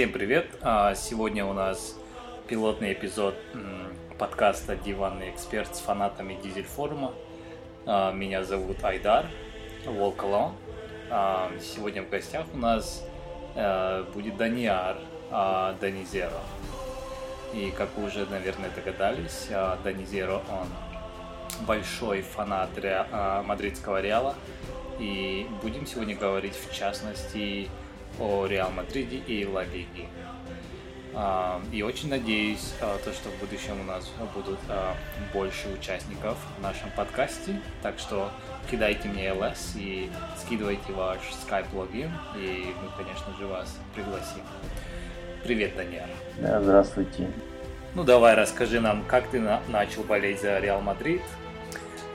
Всем привет! А, Сегодня у нас пилотный эпизод подкаста «Диванный эксперт» с фанатами Дизель форума. А, Меня зовут Айдар Волколон. А, Сегодня в гостях у нас э, будет Даниар Данизеро. И как вы уже, наверное, догадались, Данизеро, он большой фанат Ре- мадридского Реала. И будем сегодня говорить в частности о Реал Мадриде и Ла Лиге. А, И очень надеюсь, а, то, что в будущем у нас будут а, больше участников в нашем подкасте. Так что кидайте мне ЛС и скидывайте ваш Skype логин, и мы, конечно же, вас пригласим. Привет, Даниэль. Да, здравствуйте. Ну давай расскажи нам, как ты на- начал болеть за Реал Мадрид.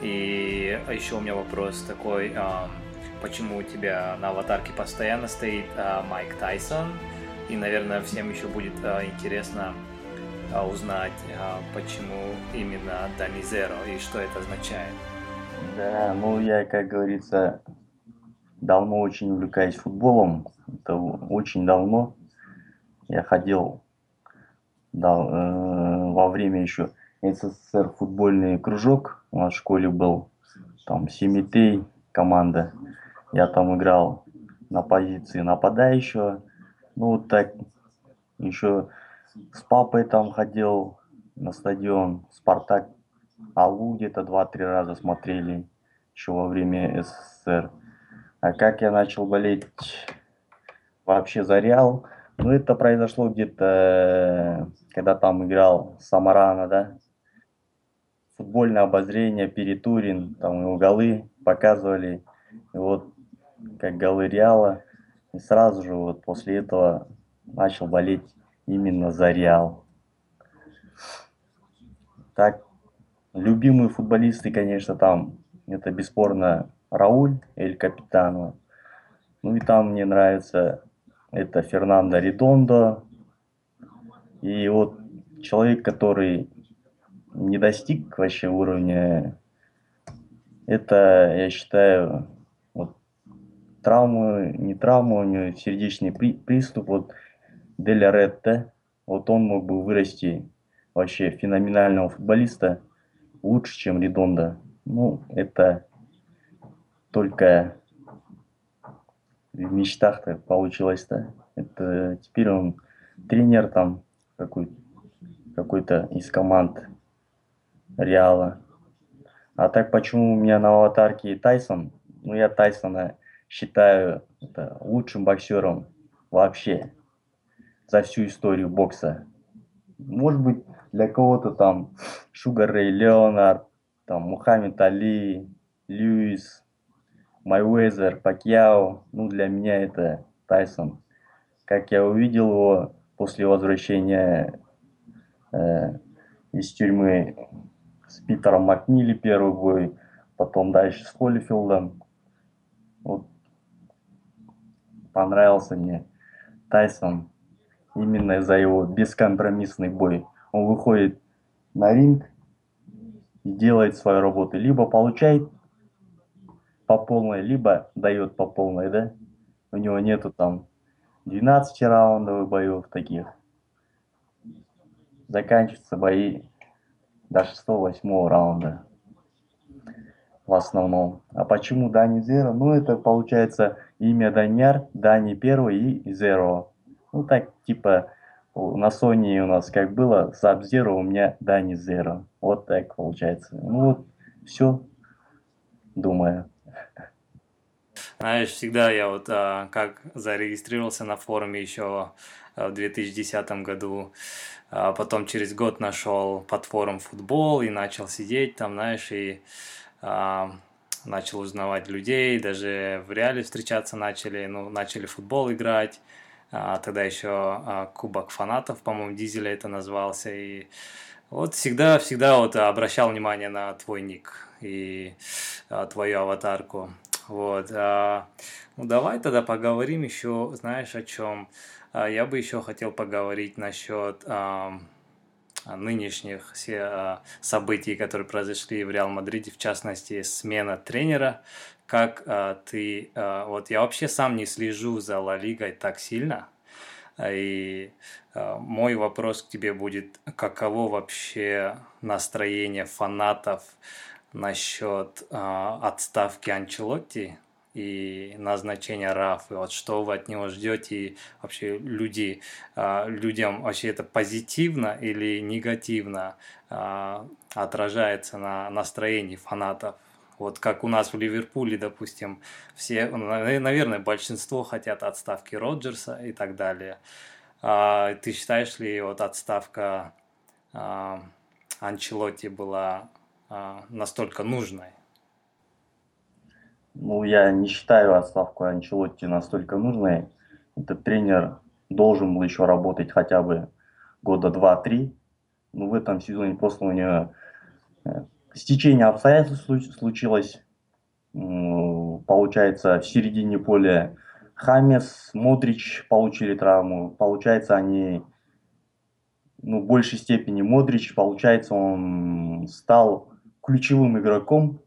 И еще у меня вопрос такой, ам, почему у тебя на аватарке постоянно стоит а, Майк Тайсон? И, наверное, всем еще будет а, интересно а, узнать, а, почему именно Данизеро и что это означает. Да, ну я, как говорится, давно очень увлекаюсь футболом. Это очень давно. Я ходил да, э, во время еще СССР футбольный кружок. У нас в школе был там Семитей команда. Я там играл на позиции нападающего. Ну так еще с папой там ходил на стадион Спартак Алу где-то два-три раза смотрели еще во время СССР. А как я начал болеть вообще за Реал? Ну, это произошло где-то, когда там играл Самарана, да? Футбольное обозрение, Перетурин, там его голы показывали. И вот как голы Реала. И сразу же вот после этого начал болеть именно за Реал. Так, любимые футболисты, конечно, там, это бесспорно Рауль, Эль Капитано. Ну и там мне нравится это Фернандо Редондо. И вот человек, который не достиг вообще уровня, это, я считаю, травму, не травму, у него сердечный при- приступ, вот Деля Ретте, вот он мог бы вырасти вообще феноменального футболиста лучше, чем Редонда. Ну, это только в мечтах-то получилось-то. Это теперь он тренер там какой, какой-то из команд Реала. А так почему у меня на аватарке Тайсон? Ну, я Тайсона считаю это, лучшим боксером вообще за всю историю бокса. Может быть, для кого-то там Шугар Рэй Леонард, там Мухаммед Али, Льюис, Майуэзер, Пакьяо. Ну, для меня это Тайсон. Как я увидел его после возвращения э, из тюрьмы с Питером Макнили первый бой, потом дальше с Холлифилдом. Вот. Понравился мне Тайсон именно за его бескомпромиссный бой. Он выходит на ринг и делает свою работу. Либо получает по полной, либо дает по полной, да? У него нету там 12 раундовых боев таких. Заканчиваются бои до 6-8 раунда в основном. А почему Дани Зеро? Ну, это получается имя Даньяр, Дани первый и Зеро. Ну, так, типа, на Sony у нас как было, Sub-Zero, у меня Дани Зеро. Вот так получается. Ну, вот, все, думаю. Знаешь, всегда я вот а, как зарегистрировался на форуме еще а, в 2010 году, а потом через год нашел платформу футбол и начал сидеть там, знаешь, и а, начал узнавать людей, даже в реале встречаться начали, ну, начали футбол играть, а, тогда еще а, Кубок фанатов, по-моему, Дизеля это назывался, и вот всегда, всегда вот обращал внимание на твой ник и а, твою аватарку. Вот. а, ну, давай тогда поговорим еще, знаешь, о чем. А, Я бы еще хотел поговорить насчет а, нынешних а, событий, которые произошли в Реал Мадриде, в частности, смена тренера. Как а, ты... а, Вот я вообще сам не слежу за Ла Лигой так сильно, И мой вопрос к тебе будет, каково вообще настроение фанатов насчет э, отставки Анчелотти и назначения Рафы? Вот что вы от него ждете? И вообще люди, э, людям вообще это позитивно или негативно э, отражается на настроении фанатов? Вот как у нас в Ливерпуле, допустим, все, наверное, большинство хотят отставки Роджерса и так далее. А, ты считаешь ли вот отставка а, Анчелотти была а, настолько нужной? Ну, я не считаю отставку Анчелотти настолько нужной. Этот тренер должен был еще работать хотя бы года два-три. Но в этом сезоне просто у него э, стечение обстоятельств случилось. Получается, в середине поля Хамес, Модрич получили травму. Получается, они ну, в большей степени Модрич, получается, он стал ключевым игроком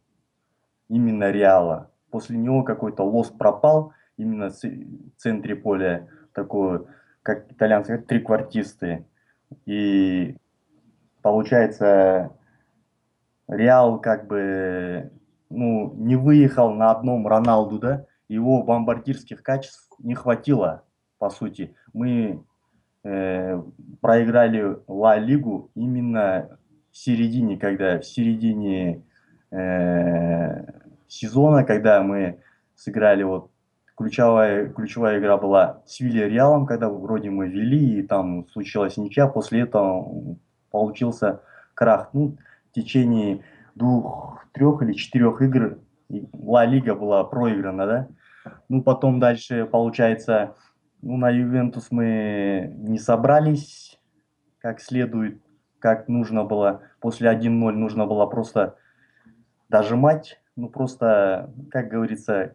именно Реала. После него какой-то лос пропал именно в центре поля, такой, как итальянцы, как триквартисты. И получается, Реал как бы ну, не выехал на одном Роналду, да, его бомбардирских качеств не хватило, по сути. Мы э, проиграли Ла Лигу именно в середине, когда в середине э, сезона, когда мы сыграли вот ключевая, ключевая игра была с Вильяреалом, когда вроде мы вели, и там случилась ничья, после этого получился крах. Ну, течение двух, трех или четырех игр Ла Лига была проиграна, да. Ну, потом дальше, получается, ну, на Ювентус мы не собрались как следует, как нужно было. После 1-0 нужно было просто дожимать, ну, просто, как говорится,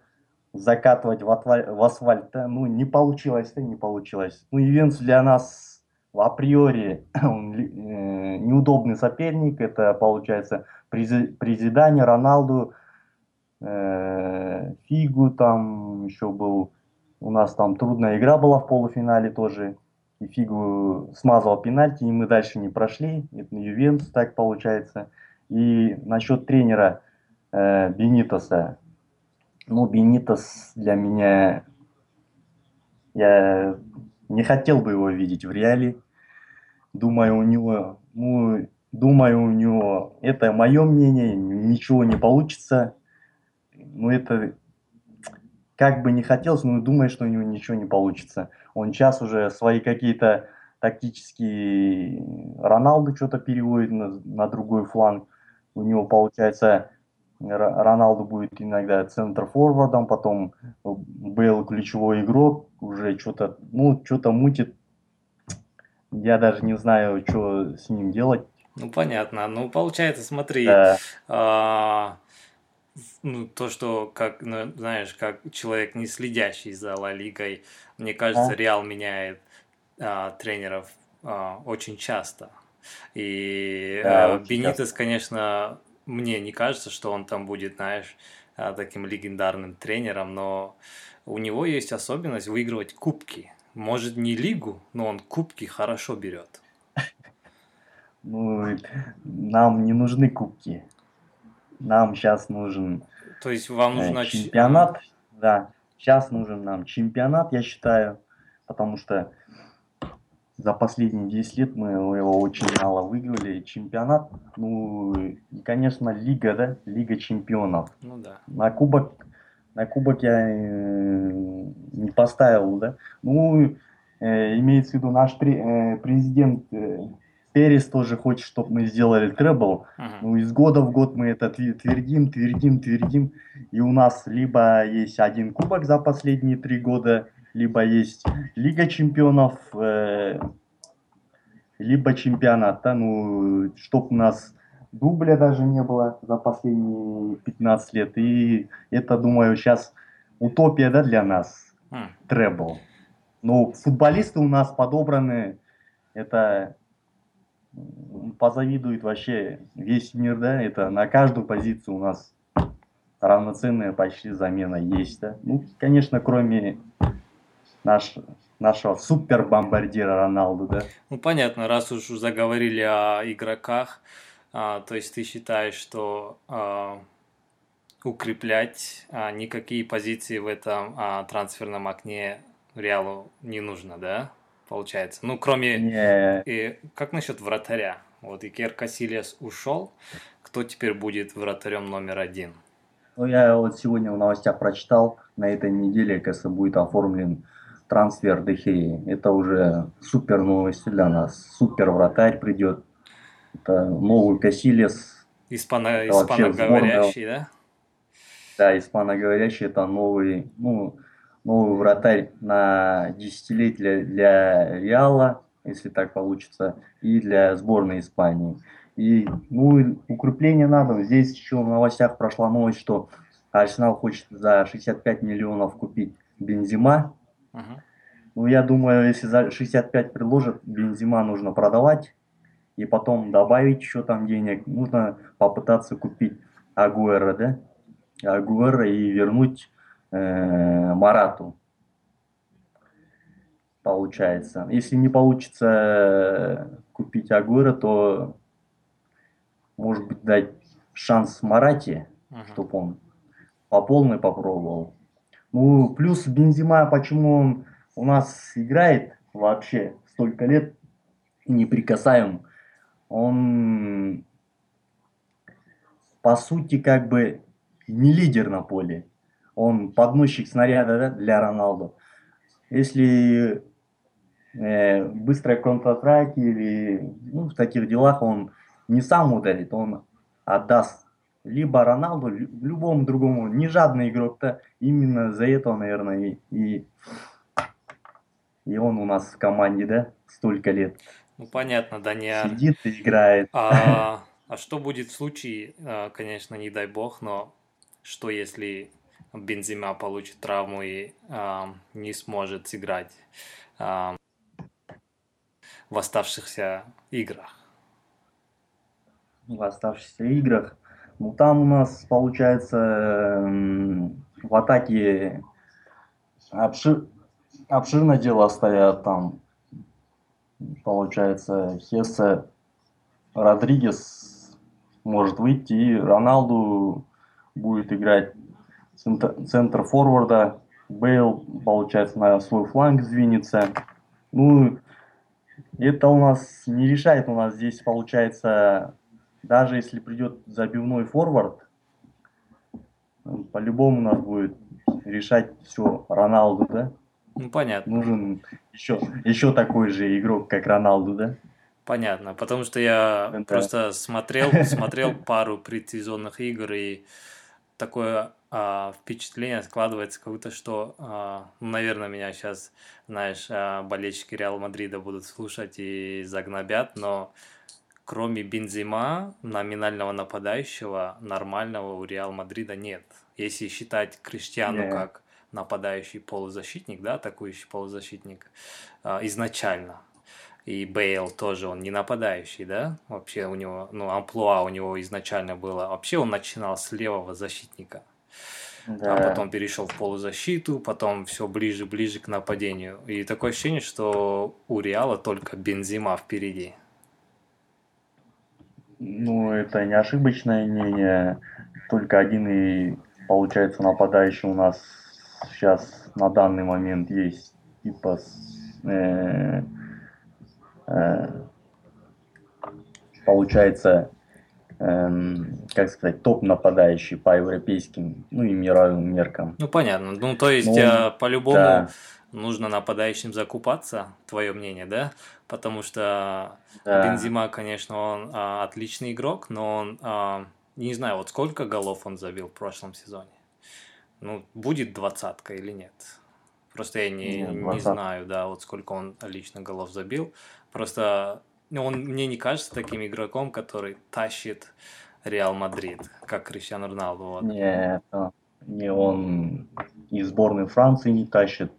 закатывать в, отваль, в асфальт. Ну, не получилось, не получилось. Ну, Ювентус для нас априори он, э, неудобный соперник. Это получается при, при Зидане, Роналду, э, Фигу там еще был. У нас там трудная игра была в полуфинале тоже. И Фигу смазал пенальти, и мы дальше не прошли. Это Ювентус так получается. И насчет тренера э, Бенитоса. Ну, Бенитос для меня... Я не хотел бы его видеть в реале. Думаю, у него, ну, думаю, у него, это мое мнение, ничего не получится. Ну, это как бы не хотелось, но думаю, что у него ничего не получится. Он сейчас уже свои какие-то тактические... Роналду что-то переводит на, на другой фланг. У него получается Роналду будет иногда центр-форвардом, потом был ключевой игрок, уже что-то, ну, что-то мутит. Я даже не знаю, что с ним делать. Ну, понятно. Ну, получается, смотри, да. а, ну, то, что, как, ну, знаешь, как человек, не следящий за Ла Лигой, мне кажется, а? Реал меняет а, тренеров а, очень часто. И да, а, Бенитес, часто. конечно, мне не кажется, что он там будет, знаешь, а, таким легендарным тренером, но у него есть особенность выигрывать кубки. Может, не лигу, но он кубки хорошо берет. Ну, нам не нужны кубки. Нам сейчас нужен То есть вам э, нужно чемпионат. Да, сейчас нужен нам чемпионат, я считаю, потому что за последние 10 лет мы его очень мало выиграли. Чемпионат, ну, и, конечно, лига, да, лига чемпионов. Ну да. На кубок, на кубок я э, не поставил, да. Ну, э, имеется в виду наш пре, э, президент э, Перес тоже хочет, чтобы мы сделали требл. Uh-huh. Ну, из года в год мы это твердим, твердим, твердим. И у нас либо есть один кубок за последние три года, либо есть Лига чемпионов, э, либо чемпионат. Да? Ну, чтоб у нас дубля даже не было за последние 15 лет. И это, думаю, сейчас утопия да, для нас. Uh-huh. Требл. Но футболисты у нас подобраны, это позавидует вообще весь мир, да, это на каждую позицию у нас равноценная почти замена есть, да. Ну, конечно, кроме наш, нашего супер бомбардира Роналду, да? Ну понятно, раз уж заговорили о игроках, а, то есть ты считаешь, что а, укреплять а, никакие позиции в этом а, трансферном окне Реалу не нужно, да? Получается. Ну, кроме... Не, И как насчет вратаря? Вот Икер Касилиас ушел, кто теперь будет вратарем номер один? ну я вот сегодня в новостях прочитал, на этой неделе, кажется, будет оформлен трансфер Дехеи. Это уже супер новости для нас. Супер вратарь придет. Это новый Касилес, Испано... Испаноговорящий, да? да, испаноговорящий, это новый, ну, новый вратарь на десятилетие для Реала, если так получится, и для сборной Испании. И, ну, укрепление надо. Здесь еще в новостях прошла новость, что Арсенал хочет за 65 миллионов купить Бензима. Ну, я думаю, если за 65 предложат, Бензима нужно продавать и потом добавить еще там денег. Нужно попытаться купить Агуэра, да? Агуэра и вернуть э, Марату. Получается. Если не получится э, купить Агуэра, то может быть дать шанс Марате, Мгм. чтобы он по полной попробовал. Ну, плюс Бензима, почему он у нас играет вообще столько лет неприкасаем. Он, по сути, как бы не лидер на поле. Он подносчик снаряда да, для Роналду. Если э, быстрой контратаки или ну, в таких делах он не сам ударит, он отдаст либо Роналду, лю- любому другому. Не жадный игрок-то. Именно за это, наверное, и, и, он у нас в команде, да, столько лет. Ну, понятно, Даниэль. Сидит и играет. А, а что будет в случае, а, конечно, не дай бог, но что если Бензима получит травму и а, не сможет сыграть а, в оставшихся играх? в оставшихся играх. Ну, там у нас, получается, м, в атаке обшир... обширное дело стоят там. Получается, Хессе, Родригес может выйти, и Роналду будет играть центр, центр форварда. Бейл, получается, на свой фланг сдвинется. Ну, это у нас не решает. У нас здесь, получается, даже если придет забивной форвард, м, по-любому у нас будет решать все Роналду, да? Ну, понятно. Нужен еще, еще такой же игрок, как Роналду, да? Понятно, потому что я Да. просто смотрел, смотрел пару предсезонных игр, и такое а, впечатление складывается, как будто что, а, ну, наверное, меня сейчас, знаешь, а, болельщики Реал Мадрида будут слушать и загнобят, но кроме Бензима, номинального нападающего, нормального у Реал Мадрида нет. Если считать Криштиану Не. как нападающий полузащитник, да, атакующий полузащитник а, изначально, и Бейл тоже, он не нападающий, да? Вообще у него, ну, амплуа у него изначально было. Вообще он начинал с левого защитника, а Да. потом перешел в полузащиту, потом все ближе-ближе к нападению. И такое ощущение, что у Реала только Бензима впереди. Ну, это не ошибочное мнение. Только один и, получается, нападающий у нас сейчас на данный момент есть. Типа, э, э, получается, эм, как сказать, топ нападающий по европейским, ну и мировым меркам. Ну, понятно. Ну, то есть, Ну, а, по-любому да. Нужно нападающим закупаться, твое мнение, да? Потому что Да. Бензима, конечно, он а, отличный игрок, но он, а, не знаю, вот сколько голов он забил в прошлом сезоне. Ну, будет двадцатка или нет? Просто я не, Нет, не знаю, да, вот сколько он лично голов забил. Просто ну, он мне не кажется таким игроком, который тащит Реал Мадрид, как Криштиану Роналду. Вот. Не, это- не он и сборной Франции не тащит,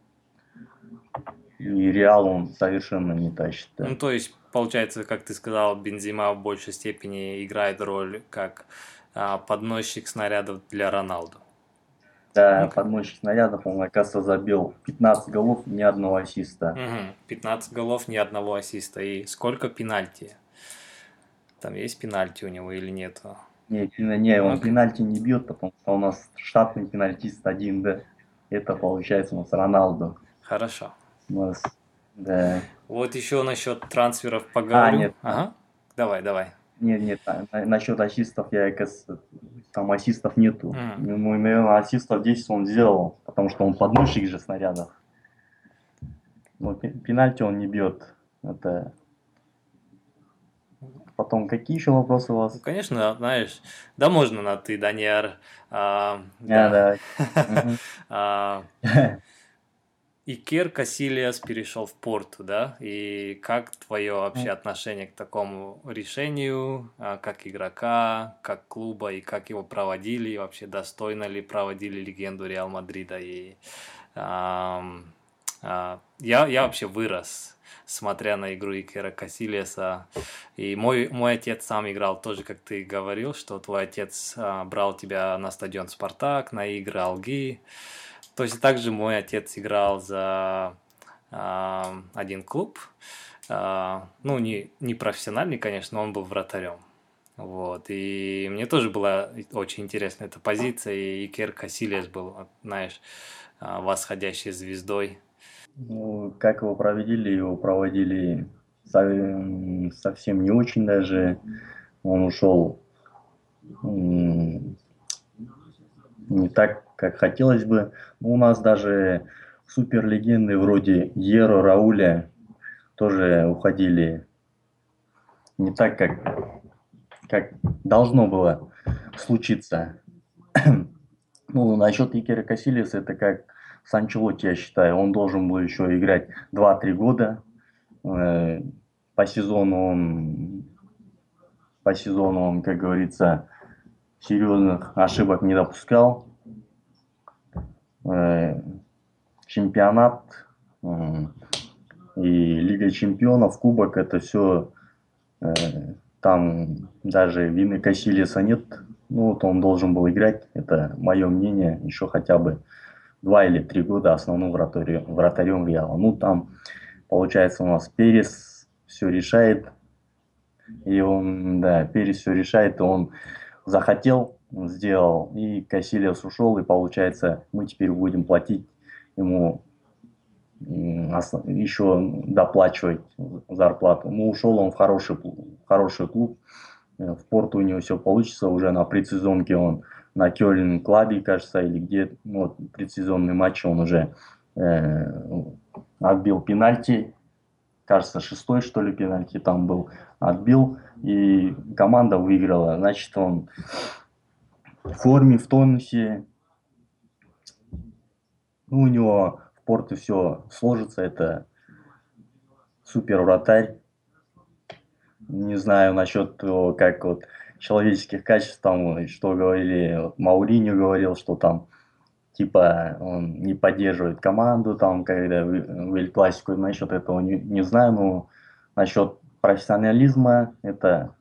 и Реал он совершенно не тащит. да. Ну, то есть, получается, как ты сказал, Бензима в большей степени играет роль как а, подносчик снарядов для Роналду. Да, подмойщик снарядов, он, оказывается, забил 15 голов, ни одного ассиста. Угу. 15 голов, ни одного ассиста. И сколько пенальти? Там есть пенальти у него или нет? Не, не он okay. пенальти не бьет, потому что у нас штатный пенальтист один, да. Это получается у нас Роналду. Хорошо. У нас, да. Вот еще насчет трансферов поговорю. А, нет. Ага. Давай, давай. Нет, нет, на, насчет ассистов я, там ассистов нету. Mm. Ну, наверное, ассистов 10 он сделал, потому что он подносчик же снарядов. Но пенальти он не бьет. Это Потом, какие еще вопросы у вас? Ну, конечно, знаешь, да можно на ты, Даниэр. А, да, да. Икер Касилиас перешел в Порту, да? И как твое вообще отношение к такому решению, а, как игрока, как клуба, и как его проводили, и вообще достойно ли проводили легенду Реал Мадрида? И а, а, я, я вообще вырос, смотря на игру Икера Касилиаса. И мой, мой отец сам играл тоже, как ты говорил, что твой отец а, брал тебя на стадион Спартак, на игры Алги. То есть также мой отец играл за э, один клуб. Э, ну, не, не профессиональный, конечно, но он был вратарем. Вот. И мне тоже была очень интересна эта позиция. И Икер Касилес был, знаешь, восходящей звездой. Ну, как его проводили? Его проводили совсем не очень даже. Он ушел не так, как хотелось бы. Но у нас даже суперлегенды вроде Еро, Рауля тоже уходили не так, как, как должно было случиться. ну, насчет Икера Касилиса, это как с я считаю. Он должен был еще играть 2-3 года. Э, по сезону он, по сезону он, как говорится, серьезных ошибок не допускал. Э, чемпионат э, и Лига чемпионов, Кубок, это все э, там даже вины Касилиса нет. Ну, вот он должен был играть, это мое мнение, еще хотя бы два или три года основным вратарем, вратарем Реала. Ну, там, получается, у нас Перес все решает, и он, да, Перес все решает, и он захотел, сделал, и Кассилиус ушел, и получается, мы теперь будем платить ему еще доплачивать зарплату. Ну, ушел он в хороший, хороший клуб, э, в порту у него все получится, уже на предсезонке он на Кёльн Клабе, кажется, или где, ну, вот, предсезонный матч он уже э, отбил пенальти, кажется, шестой, что ли, пенальти там был, отбил, и команда выиграла. Значит, он в форме, в тонусе. Ну, у него в порте все сложится. Это супер вратарь. Не знаю насчет того, как вот человеческих качеств, там, что говорили, вот Мауриню говорил, что там типа он не поддерживает команду, там, когда в Эль Классику, насчет этого не, не знаю, но насчет профессионализма это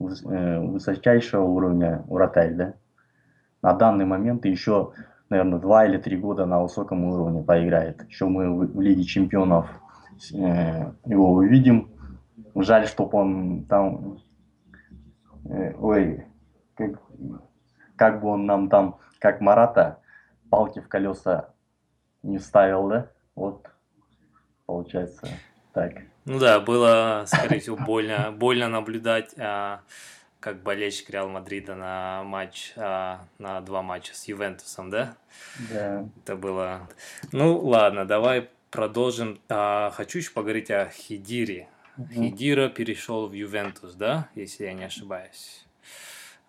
высочайшего уровня вратарь, да. На данный момент еще, наверное, два или три года на высоком уровне поиграет. Еще мы в, в Лиге Чемпионов э, его увидим. Жаль, чтобы он там, э, ой, как, как бы он нам там, как Марата, палки в колеса не ставил, да? Вот, получается так. Ну да, было, скорее всего, больно, больно наблюдать, а, как болельщик Реал Мадрида на матч, а, на два матча с Ювентусом, да? Да. Это было... Ну ладно, давай продолжим. А, хочу еще поговорить о Хидире. Угу. Хидира перешел в Ювентус, да, если я не ошибаюсь.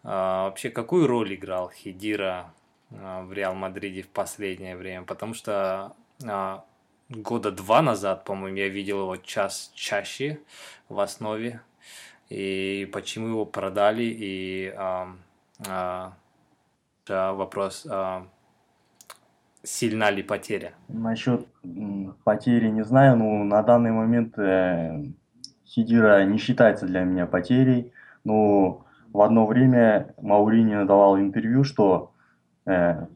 А, вообще, какую роль играл Хидира в Реал Мадриде в последнее время? Потому что а, года два назад, по-моему, я видел его час чаще в основе. И почему его продали, и а, а, вопрос, а, сильна ли потеря? Насчет потери не знаю, но на данный момент э, Хидира не считается для меня потерей. Но в одно время Маурини давал интервью, что э,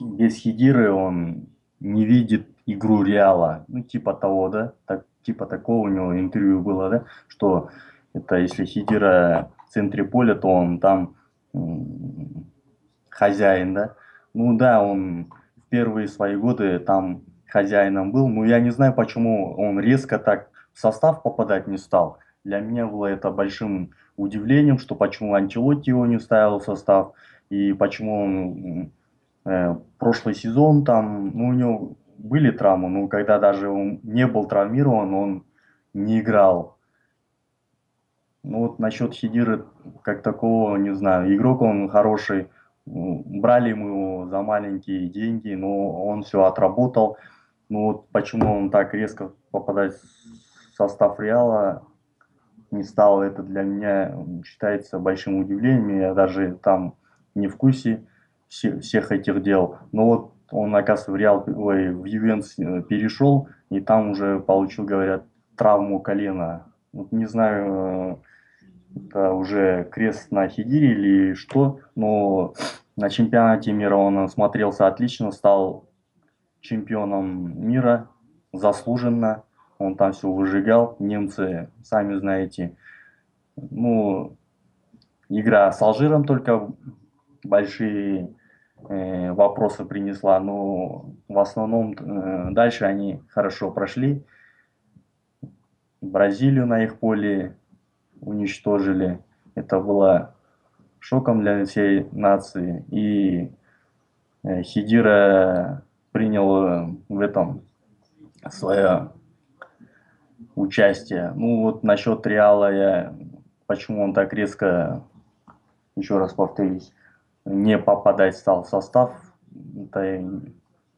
без Хидиры он не видит игру Реала. Ну, типа того, да? Так, типа такого у него интервью было, да? Что это если Хидира в центре поля, то он там хозяин, да? Ну да, он в первые свои годы там хозяином был, но я не знаю, почему он резко так в состав попадать не стал. Для меня было это большим удивлением, что почему Анчелотти его не ставил в состав, и почему он э, прошлый сезон там, ну, у него были травмы, но когда даже он не был травмирован, он не играл. Ну вот насчет Хидиры, как такого, не знаю, игрок он хороший, брали мы его за маленькие деньги, но он все отработал. Ну вот почему он так резко попадает в состав Реала, не стал, это для меня считается большим удивлением. Я даже там не в курсе все, всех этих дел. Но вот он, оказывается, в Реал, ой, в Ювентус э, перешел, и там уже получил, говорят, травму колена. Вот не знаю, э, это уже крест на Хидире или что, но на чемпионате мира он смотрелся отлично, стал чемпионом мира заслуженно. Он там все выжигал. Немцы, сами знаете, ну, игра с Алжиром только большие вопросы принесла, но в основном э, дальше они хорошо прошли. Бразилию на их поле уничтожили. Это было шоком для всей нации. И э, Хидира принял э, в этом свое участие. Ну вот насчет Реала я, почему он так резко, еще раз повторюсь, не попадать стал в состав, это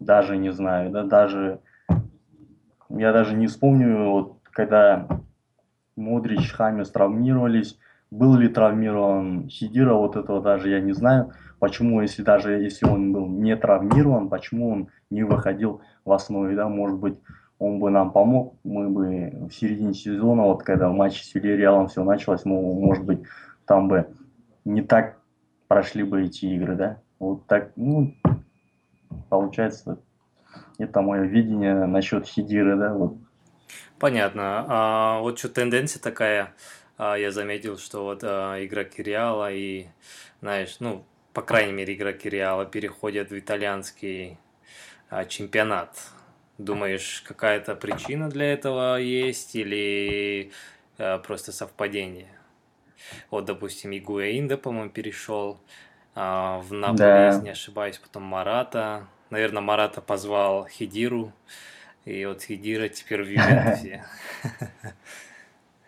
даже не знаю, да, даже я даже не вспомню, вот, когда Модрич, Хамис травмировались, был ли травмирован Хидира, вот этого даже я не знаю. Почему, если даже если он был не травмирован, почему он не выходил в основе, да, может быть, он бы нам помог, мы бы в середине сезона, вот когда матч с Вильяреалом все началось, мы, может быть, там бы не так прошли бы эти игры, да. Вот так, ну, получается, это мое видение насчет Хидиры, да, вот. Понятно. А вот что тенденция такая, а, я заметил, что вот а, игроки Реала и, знаешь, ну, по крайней мере, игроки Реала переходят в итальянский а, чемпионат. Думаешь, какая-то причина для этого есть или а, просто совпадение? Вот, допустим, Игуэинда, по-моему, перешел а, в Наполе, да. если не ошибаюсь, потом Марата. Наверное, Марата позвал Хидиру, и вот Хидира теперь в Ювентусе.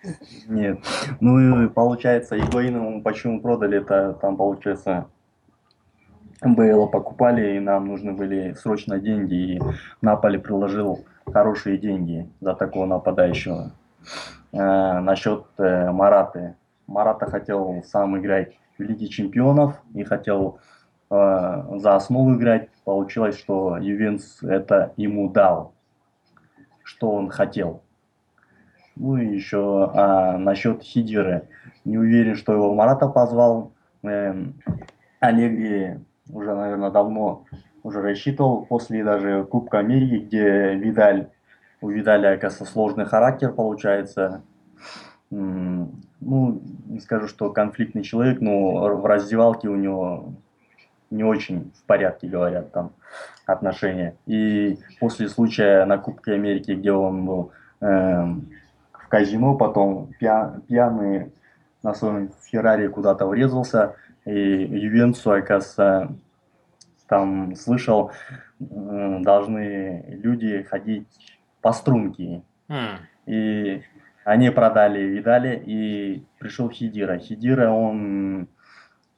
Нет. Ну и получается, Игуаина почему продали это, там получается, Бейла покупали, и нам нужны были срочно деньги, и Наполи приложил хорошие деньги за такого нападающего. Э, насчет э, Мараты. Марата хотел сам играть в Лиге Чемпионов и хотел э, за основу играть. Получилось, что Ювенс это ему дал, что он хотел. Ну и еще а, насчет Хидиры. Не уверен, что его Марата позвал. Эм, Олег уже, наверное, давно уже рассчитывал после даже Кубка Америки, где Видаль, у Видаля, оказывается, сложный характер получается. Ну, не скажу, что конфликтный человек, но в раздевалке у него не очень в порядке, говорят, там отношения. И после случая на Кубке Америки, где он был э, в казино, потом пья, пьяный на своем Феррари куда-то врезался, и Ювентусу, оказывается, там слышал, должны люди ходить по струнке. Mm. И они продали Видали, и пришел Хидира. Хидира, он,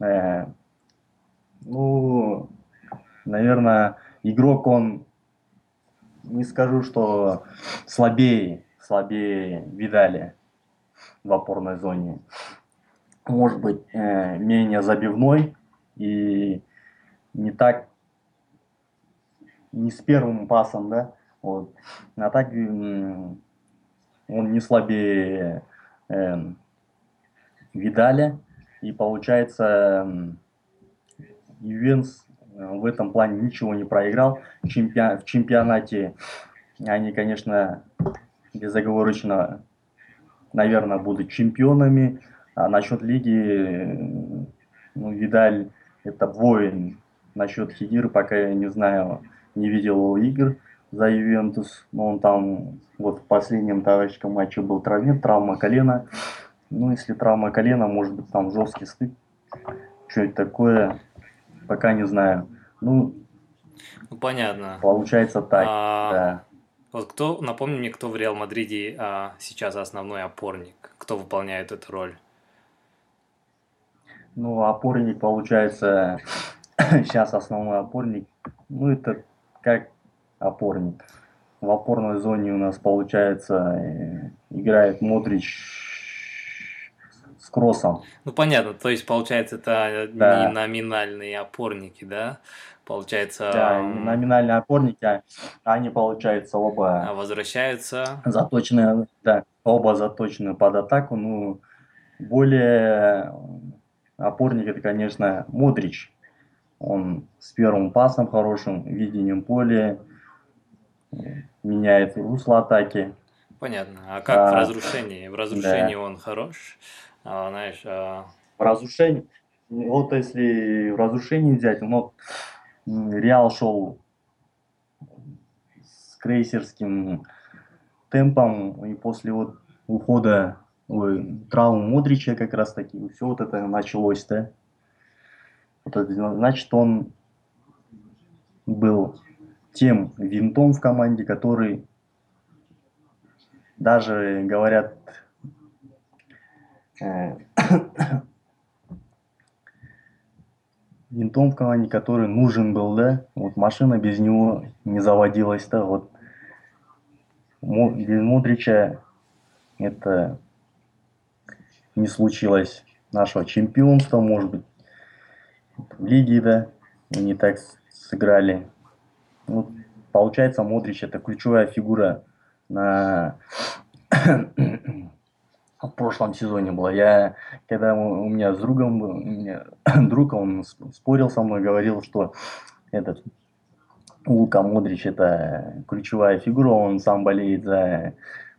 э, ну, наверное, игрок, он, не скажу, что слабее, слабее Видали в опорной зоне. Может быть, э, менее забивной и не так, не с первым пасом, да, вот. А так он не слабее э, Видаля. И получается, Ювенс в этом плане ничего не проиграл. Чемпион, в чемпионате они, конечно, безоговорочно, наверное, будут чемпионами. А насчет лиги, ну, Видаль это воин. Насчет Хидира пока я не знаю, не видел его игр за Ювентус. Но он там вот в последнем товарищеском матче был травмирован, травма колена. Ну, если травма колена, может быть, там жесткий стык. Что это такое, пока не знаю. Ну, ну понятно. Получается так, а, да. Вот кто, напомни мне, кто в Реал Мадриде а, сейчас основной опорник, кто выполняет эту роль? Ну, опорник, получается, сейчас основной опорник, ну, это как опорник. В опорной зоне у нас, получается, э, играет Модрич с кроссом. Ну, понятно, то есть, получается, это да. не номинальные опорники, да? Получается... Да, номинальные опорники, а они, получается, оба... А возвращаются... Заточены, да, оба заточены под атаку, ну, более опорник это, конечно, Модрич. Он с первым пасом хорошим, видением поля, меняет русло атаки. Понятно. А как а, в разрушении? В разрушении да. он хорош, а, знаешь... А... В разрушении? Вот если в разрушении взять, ну, Реал шел с крейсерским темпом, и после вот ухода ой, травмы Модрича как раз таки, все вот это началось, да. Вот это, значит, он был тем винтом в команде, который даже говорят э, винтом в команде, который нужен был, да, вот машина без него не заводилась, да, вот без Мудрича это не случилось. Нашего чемпионства, может быть, в лиге, да, не так сыграли. Ну, получается, Модрич это ключевая фигура на в прошлом сезоне было. Я, когда у, меня с другом у меня друг, он спорил со мной, говорил, что этот Лука Модрич это ключевая фигура, он сам болеет за,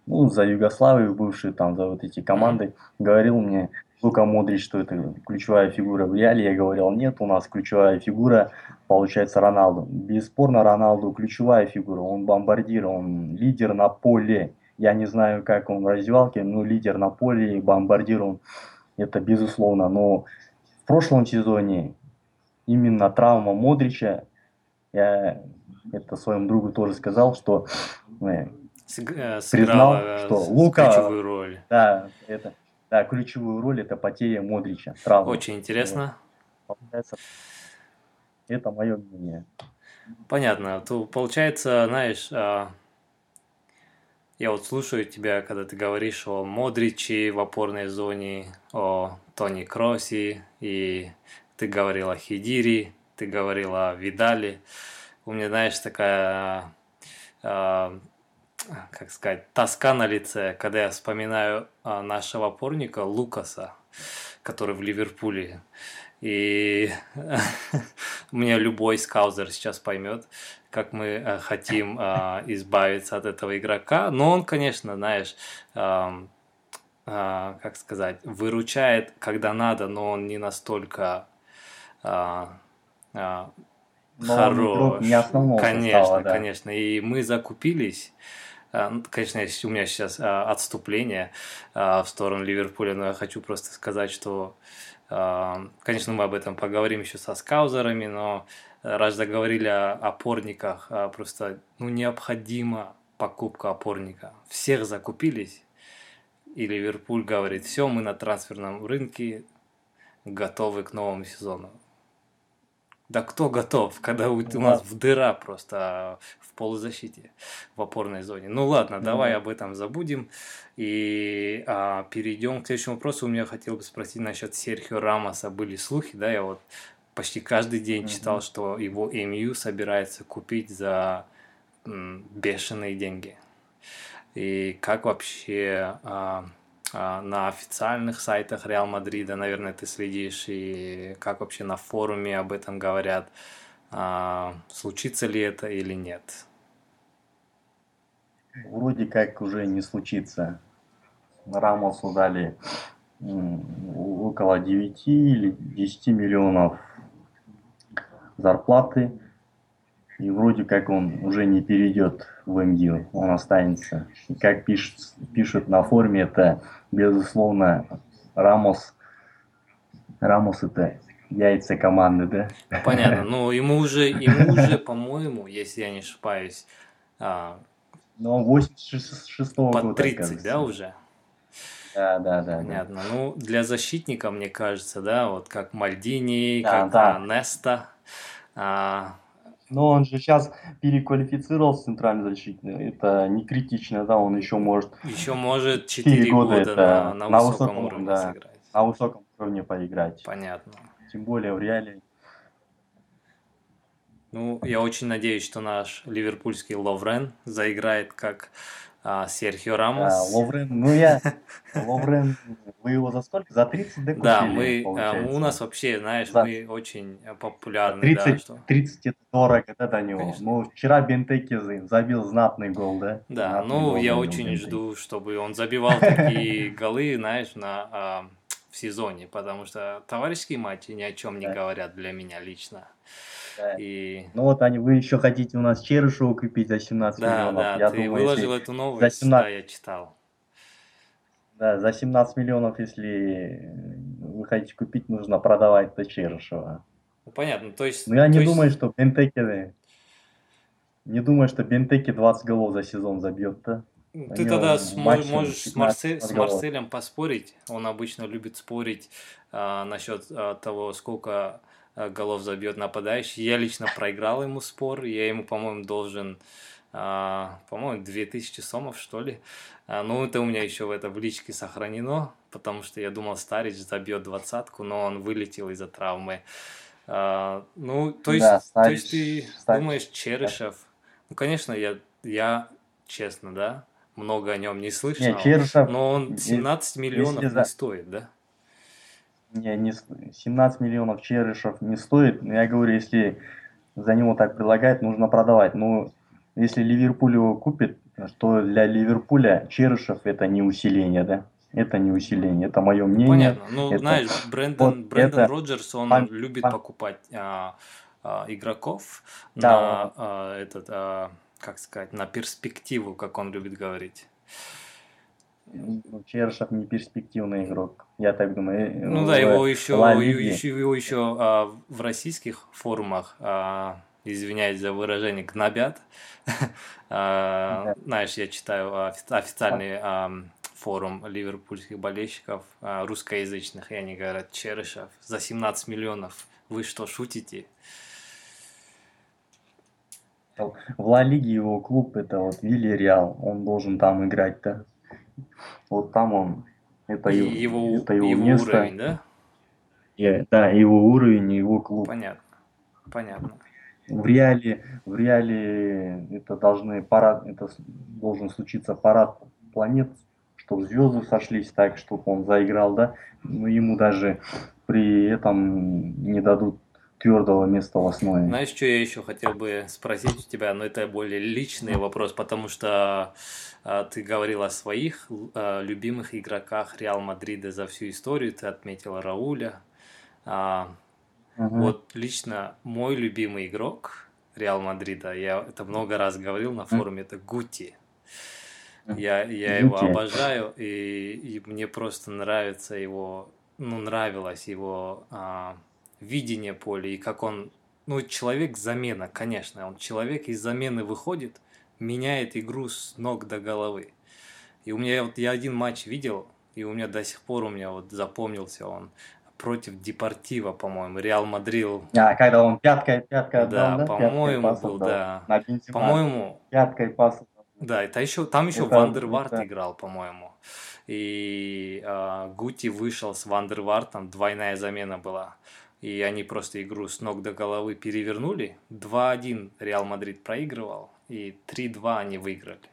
ну, за Югославию, бывшую там, за вот эти команды. Говорил мне Лука Модрич, что это ключевая фигура в Реале. Я говорил, нет, у нас ключевая фигура, получается, Роналду. Бесспорно, Роналду ключевая фигура, он бомбардир, он лидер на поле я не знаю, как он в раздевалке, но лидер на поле, бомбардир он, это безусловно. Но в прошлом сезоне именно травма Модрича, я это своему другу тоже сказал, что э, э признал, что Лука... Роль. Да, это, да, ключевую роль это потеря Модрича. Травма. Очень интересно. Это мое мнение. Понятно. То получается, знаешь, а, я вот слушаю тебя, когда ты говоришь о Модриче в опорной зоне, о Тони Кросси, и ты говорил о Хидири, ты говорил о Видале. У меня, знаешь, такая, э, как сказать, тоска на лице, когда я вспоминаю а, нашего опорника Лукаса, который в Ливерпуле. И мне любой скаузер сейчас поймет, как мы э, хотим э, избавиться от этого игрока. Но он, конечно, знаешь, э, как сказать, выручает, когда надо, но он не настолько э, хорош. Не конечно, состава, да. конечно. И мы закупились. Конечно, у меня сейчас отступление в сторону Ливерпуля, но я хочу просто сказать, что, конечно, мы об этом поговорим еще со скаузерами, но раз заговорили о опорниках, просто ну, необходима покупка опорника. Всех закупились, и Ливерпуль говорит, все, мы на трансферном рынке готовы к новому сезону. Да кто готов, когда у, у нас в дыра просто в полузащите, в опорной зоне. Ну ладно, mm-hmm. давай об этом забудем и а, перейдем к следующему вопросу. У меня хотел бы спросить насчет Серхио Рамоса. Были слухи, да, я вот почти каждый день читал, что его МЮ собирается купить за м, бешеные деньги. И как вообще а, а, на официальных сайтах Реал Мадрида, наверное, ты следишь, и как вообще на форуме об этом говорят, А, случится ли это или нет? Вроде как уже не случится. Рамосу дали около 9 или 10 миллионов зарплаты. И вроде как он уже не перейдет в МЮ, он останется. И как пишет, пишут на форуме, это, безусловно, Рамос. Рамос это яйца команды, да? Понятно. Ну, ему уже, ему уже, по-моему, если я не ошибаюсь, а, ну, 86-го года. Под 30, кажется. да, уже? Да, да, да. Понятно. Да. Ну, для защитника, мне кажется, да, вот как Мальдини, да, как да. Неста. А... Но он же сейчас переквалифицировался в центральный защитник. Это не критично, да, он еще может... Еще может 4, 4 года, года на, на, на высоком, высоком уровне да, сыграть. На высоком уровне поиграть. Понятно. Тем более в реале ну, я очень надеюсь, что наш ливерпульский Ловрен заиграет как а, Серхио Рамос. А, Ловрен, ну я, Ловрен, вы его за сколько? За 30 докупили, Да, мы, а, у нас вообще, знаешь, за... мы очень популярны. 30, да, что... 30 это дорого, это до него. Конечно. Ну, вчера Бентеки забил знатный гол, да? Да, знатный ну, я очень Бентеки. жду, чтобы он забивал такие голы, знаешь, на... А, в сезоне, потому что товарищеские матчи ни о чем не говорят для меня лично. Да. И... Ну вот они, вы еще хотите у нас Черышева купить за 17 да, миллионов. Да, я ты думаю, выложил эту новость, 17... да, я читал. Да, за 17 миллионов, если вы хотите купить, нужно продавать это Черышева. Ну, понятно, то есть... Ну, я не есть... думаю, что Бентеки... Не думаю, что Бентеки 20 голов за сезон забьет-то. Ты тогда смо- можешь с, Марсель, с Марселем поспорить. Он обычно любит спорить а, насчет а, того, сколько голов забьет нападающий. Я лично проиграл ему спор, я ему, по-моему, должен, а, по-моему, 2000 сомов, что ли. А, ну, это у меня еще в это в личке сохранено, потому что я думал, Старич забьет двадцатку, но он вылетел из-за травмы. А, ну, то есть, да, Старич, то есть ты Старич. думаешь, Черышев, ну, конечно, я, я честно, да, много о нем не слышал, Нет, Черышев, но он 17 миллионов не стоит, да? Не, не, 17 миллионов черышев не стоит. Я говорю, если за него так предлагают, нужно продавать. Но если Ливерпуль его купит, то для Ливерпуля Черышев это не усиление, да? Это не усиление, это мое мнение. Понятно. Ну, это, знаешь, Брэндон, вот Брэндон это, Роджерс, он пан, любит пан, покупать а, а, игроков да. на а, этот, а, как сказать, на перспективу, как он любит говорить. Чершев не перспективный игрок, я так думаю. Ну да, его еще, еще, его еще а, в российских форумах, а, извиняюсь за выражение, гнобят. а, да. Знаешь, я читаю официальный а, форум ливерпульских болельщиков а, русскоязычных, и они говорят, Черышев за 17 миллионов, вы что, шутите? В Ла Лиге его клуб это вот Вилли Реал, он должен там играть-то. Вот там он, это и его, это его, его место. уровень, да? И, да, его уровень, его клуб. Понятно, понятно. В реале, в реале это должны парад, это должен случиться парад планет, чтобы звезды сошлись так, чтобы он заиграл, да, но ему даже при этом не дадут твердого места в основе. Знаешь, что я еще хотел бы спросить у тебя, но это более личный вопрос, потому что э, ты говорил о своих э, любимых игроках Реал Мадрида за всю историю, ты отметил Рауля. Э, угу. Вот лично мой любимый игрок Реал Мадрида, я это много раз говорил на форуме, это Гути. Я, я его обожаю, и, и мне просто нравится его, ну, нравилось его а, видение поля и как он, ну, человек замена, конечно, он человек из замены выходит, меняет игру с ног до головы. И у меня вот я один матч видел, и у меня до сих пор у меня вот запомнился он против Депортиво, по-моему, Реал Мадрид. А, когда он пяткой, пяткой отдал, да? по-моему, был, да. По-моему, пяткой пас. Да, это еще, там еще это, Ван дер Варт это... играл, по-моему. И э, Гути вышел с Ван дер Вартом, двойная замена была и они просто игру с ног до головы перевернули. 2-1 Реал Мадрид проигрывал, и 3-2 они выиграли.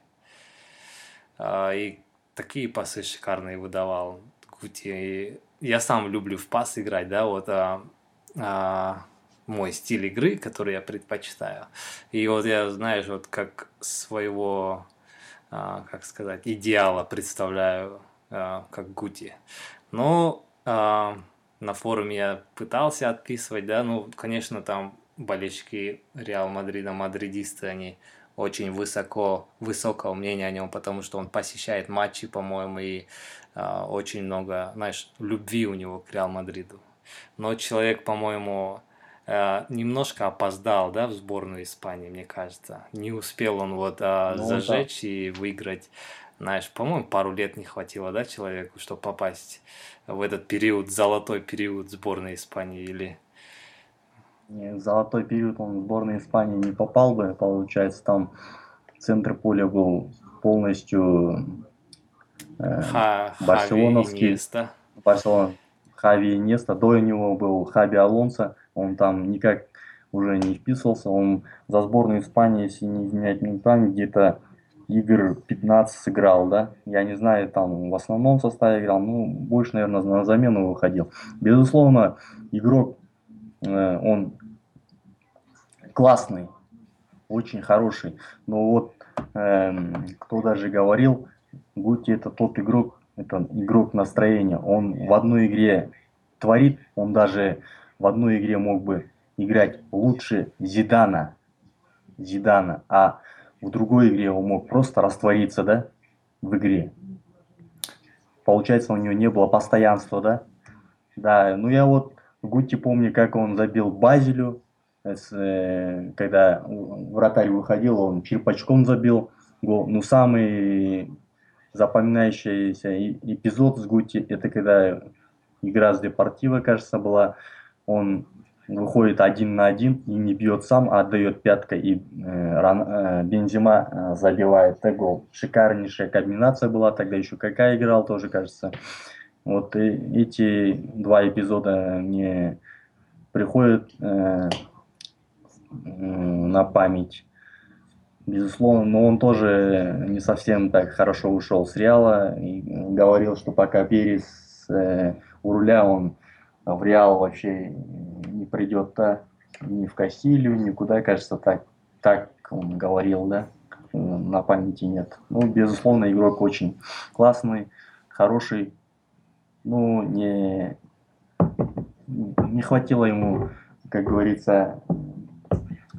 А, и такие пасы шикарные выдавал Гути. Я сам люблю в пас играть, да, вот а, а, мой стиль игры, который я предпочитаю. И вот я, знаешь, вот как своего, а, как сказать, идеала представляю, а, как Гути. Но а, на форуме я пытался отписывать, да, ну, конечно, там болельщики Реал Мадрида, мадридисты, они очень высоко, высокого мнения о нем, потому что он посещает матчи, по-моему, и э, очень много, знаешь, любви у него к Реал Мадриду. Но человек, по-моему, э, немножко опоздал, да, в сборную Испании, мне кажется. Не успел он вот э, ну, зажечь да. и выиграть. Знаешь, по-моему, пару лет не хватило, да, человеку, чтобы попасть в этот период, золотой период сборной Испании или золотой период он в сборной Испании не попал бы, получается, там центр поля был полностью э, Ха, барселоновский. Барселона. Хави Неста. До него был Хаби Алонсо. Он там никак уже не вписывался. Он за сборную Испании, если не изменять минутами, где-то игр 15 сыграл, да. Я не знаю, там в основном составе играл, ну, больше, наверное, на замену выходил. Безусловно, игрок, э, он классный, очень хороший. Но вот э, кто даже говорил, Гути это тот игрок, это игрок настроения. Он в одной игре творит, он даже в одной игре мог бы играть лучше Зидана, Зидана, а в другой игре он мог просто раствориться, да, в игре. Получается, у него не было постоянства, да? Да, ну я вот Гути помню, как он забил Базилю, Э, когда вратарь выходил, он черпачком забил гол. Но самый запоминающийся эпизод с Гути, это когда игра с Депортиво, кажется, была. Он выходит один на один и не бьет сам, а отдает пяткой, и э, Ран, э, Бензима э, забивает э, гол. Шикарнейшая комбинация была, тогда еще какая играл тоже, кажется. Вот и, эти два эпизода мне приходят э, на память. Безусловно, но он тоже не совсем так хорошо ушел с Реала и говорил, что пока Перес э, у руля, он в Реал вообще не придет -то, ни в Кассилию, никуда, кажется, так, так он говорил, да, на памяти нет. Ну, безусловно, игрок очень классный, хороший, ну, не, не хватило ему, как говорится,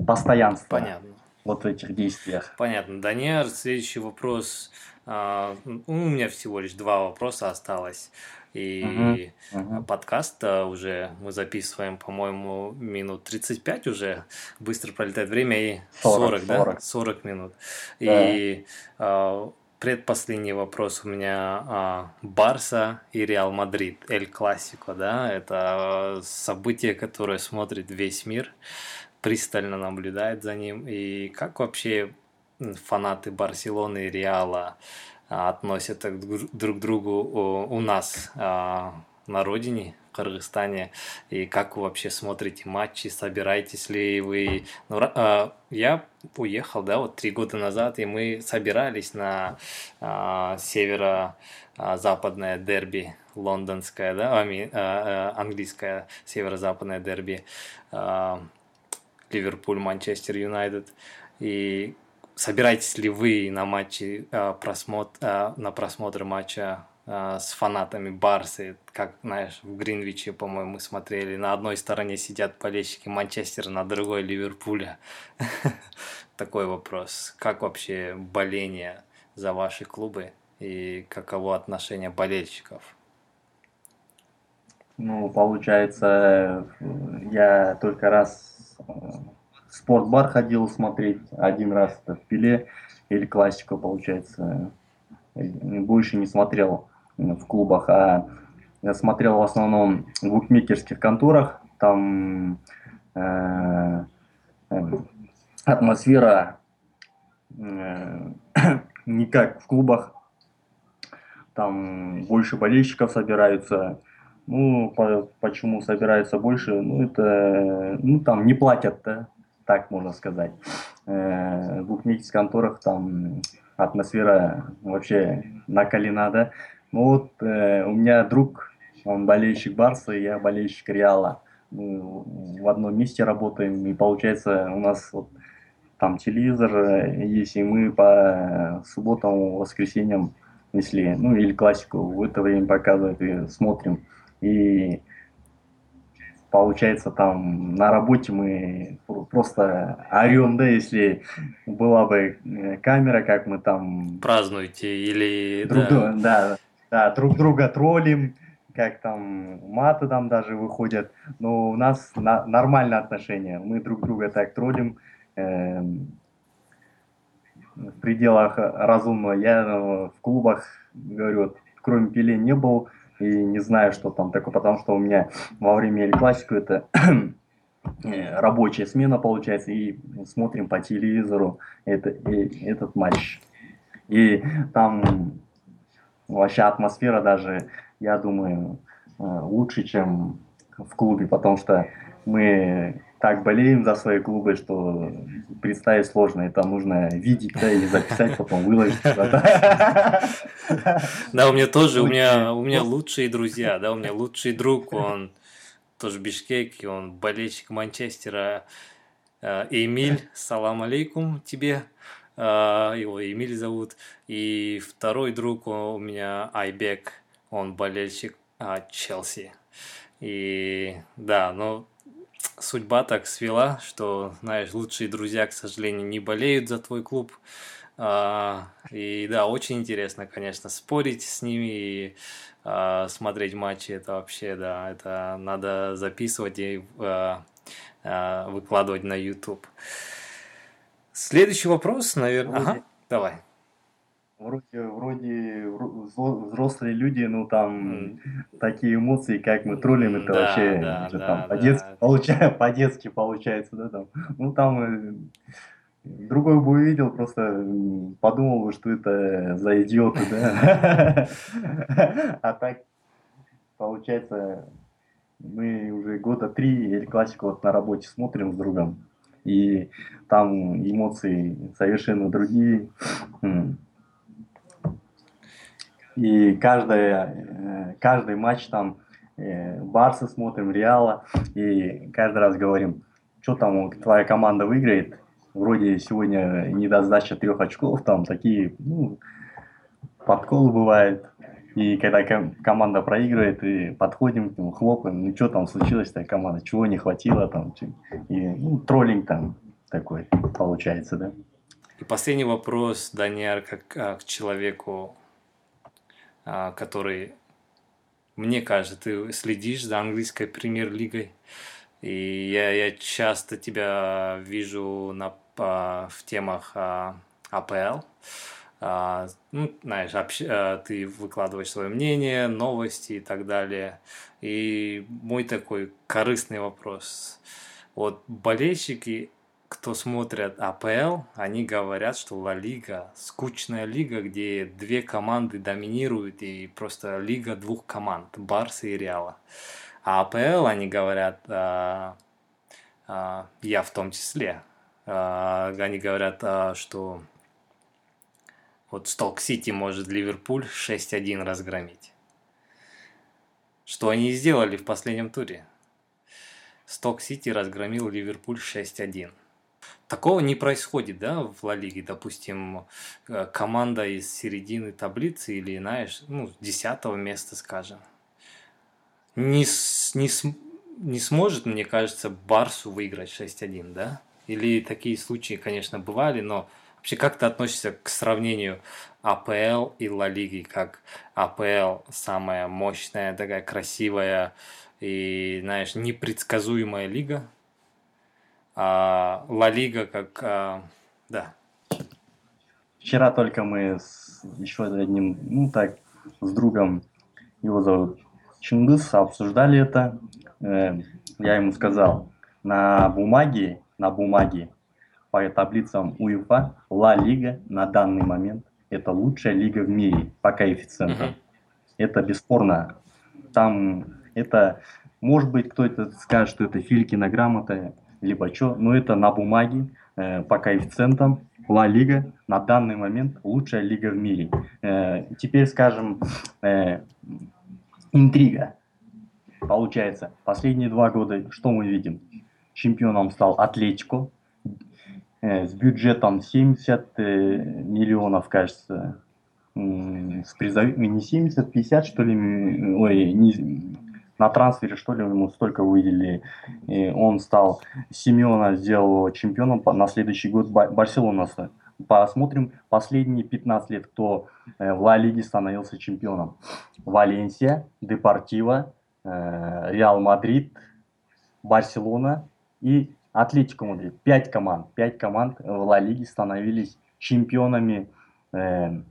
постоянство Понятно. вот в этих действиях. Понятно. Даниэр, следующий вопрос. А, ну, у меня всего лишь два вопроса осталось. И угу, угу. подкаст уже мы записываем, по-моему, минут 35 уже. Быстро пролетает время и 40, 40, 40. да? 40 минут. Да. И а, предпоследний вопрос у меня а, Барса и Реал Мадрид, Эль Классико, да? Это событие, которое смотрит весь мир пристально наблюдает за ним. И как вообще фанаты Барселоны и Реала относятся друг к другу у нас а, на родине, в Кыргызстане, и как вы вообще смотрите матчи, собираетесь ли вы... Ну, а, я уехал, да, вот три года назад, и мы собирались на северо-западное дерби лондонское, да, английское северо-западное дерби Ливерпуль, Манчестер Юнайтед. И собираетесь ли вы на матчи э, просмотр, э, на просмотр матча э, с фанатами Барсы, как, знаешь, в Гринвиче, по-моему, смотрели, на одной стороне сидят болельщики Манчестера, на другой Ливерпуля. Такой вопрос. Как вообще боление за ваши клубы и каково отношение болельщиков? Ну, получается, я только раз спортбар ходил смотреть один раз это в Пиле или классика, получается. Больше не смотрел в клубах, а я смотрел в основном в букмекерских конторах. Там э, э, атмосфера э, не как в клубах. Там больше болельщиков собираются, ну, по, почему собирается больше? Ну, это, ну, там не платят, да, так можно сказать. Э, в букмекерских конторах там атмосфера вообще накалена, да. Ну, вот э, у меня друг, он болельщик Барса, я болельщик Реала. в одном месте работаем, и получается у нас вот там телевизор э, есть, и мы по субботам, воскресеньям, если, ну или классику в это время показывают и смотрим. И получается там на работе мы просто орем, да, если была бы э, камера, как мы там... Празднуете или... Друг, да. да, да, друг друга троллим, как там маты там даже выходят, но у нас на, нормальные отношения, мы друг друга так троллим э, в пределах разумного. Я э, в клубах, говорю, кроме Пеле не был и не знаю, что там такое, потому что у меня во время Эль Классику это э, рабочая смена получается, и смотрим по телевизору это, и, этот матч. И там вообще атмосфера даже я думаю, э, лучше, чем в клубе, потому что мы так болеем за свои клубы, что представить сложно. Это нужно видеть, да, или записать, потом выложить. Да, у меня тоже, у меня, у меня лучшие друзья, да, у меня лучший друг, он тоже в Бишкеке, он болельщик Манчестера, э, Эмиль, салам алейкум тебе, э, его Эмиль зовут, и второй друг у меня Айбек, он болельщик а, Челси. И да, но судьба так свела, что, знаешь, лучшие друзья, к сожалению, не болеют за твой клуб. А, и да, очень интересно, конечно, спорить с ними и а, смотреть матчи. Это вообще, да, это надо записывать и а, выкладывать на YouTube. Следующий вопрос, наверное. Ага, давай. Вроде, вроде взрослые люди, ну там mm. такие эмоции, как мы троллим, это да, вообще да, уже, да, там, да. по-детски, получается, по-детски получается, да, там. Ну там э, другой бы увидел, просто подумал бы, что это за идиоты, да. А так, получается, мы уже года три или классику вот на работе смотрим с другом, и там эмоции совершенно другие. И каждый, э, каждый матч там э, Барса смотрим, Реала, и каждый раз говорим, что там твоя команда выиграет, вроде сегодня не даст сдача трех очков, там такие, ну, подколы бывают. И когда команда проигрывает, и подходим к нему, хлопаем, ну что там случилось-то команда, чего не хватило там, и ну, троллинг там такой получается, да. И последний вопрос, Даниэр, как, как к человеку, а, который, мне кажется, ты следишь за английской премьер-лигой. И я, я часто тебя вижу на, а, в темах а, АПЛ. А, ну, знаешь, общ, а, ты выкладываешь свое мнение, новости и так далее. И мой такой корыстный вопрос. Вот болельщики кто смотрят АПЛ, они говорят, что Ла Лига скучная лига, где две команды доминируют и просто лига двух команд, Барса и Реала. А АПЛ, они говорят, а, а, я в том числе, а, они говорят, а, что вот Сток Сити может Ливерпуль 6-1 разгромить. Что они сделали в последнем туре? Сток Сити разгромил Ливерпуль 6-1. Такого не происходит, да, в Ла Лиге, допустим, э, команда из середины таблицы или, знаешь, ну, десятого места, скажем, не, не, не сможет, мне кажется, Барсу выиграть 6-1, да? Или такие случаи, конечно, бывали, но вообще как ты относишься к сравнению АПЛ и Ла Лиги, как АПЛ самая мощная, такая красивая и, знаешь, непредсказуемая лига, а, Ла Лига как, а, да. Вчера только мы с еще одним, ну так, с другом, его зовут Чингис, обсуждали это. Э, я ему сказал, на бумаге, на бумаге по таблицам УЕФА Ла Лига на данный момент это лучшая лига в мире по коэффициентам. Uh-huh. Это бесспорно. Там это, может быть, кто-то скажет, что это Филькина грамота, либо что, но это на бумаге э, по коэффициентам Ла Лига на данный момент лучшая лига в мире. Э, теперь скажем э, интрига. Получается, последние два года что мы видим? Чемпионом стал Атлетико э, с бюджетом 70 э, миллионов, кажется, с призов... не 70, 50 что ли, ой, не... на трансфере что ли ему столько выделили. И он стал, Симеоне сделал чемпионом на следующий год Барселона. Посмотрим последние 15 лет, кто э, в Ла Лиге становился чемпионом. Валенсия, Депортива, э, Реал Мадрид, Барселона и Атлетико Мадрид. Пять команд. Пять команд в Ла Лиге становились чемпионами э,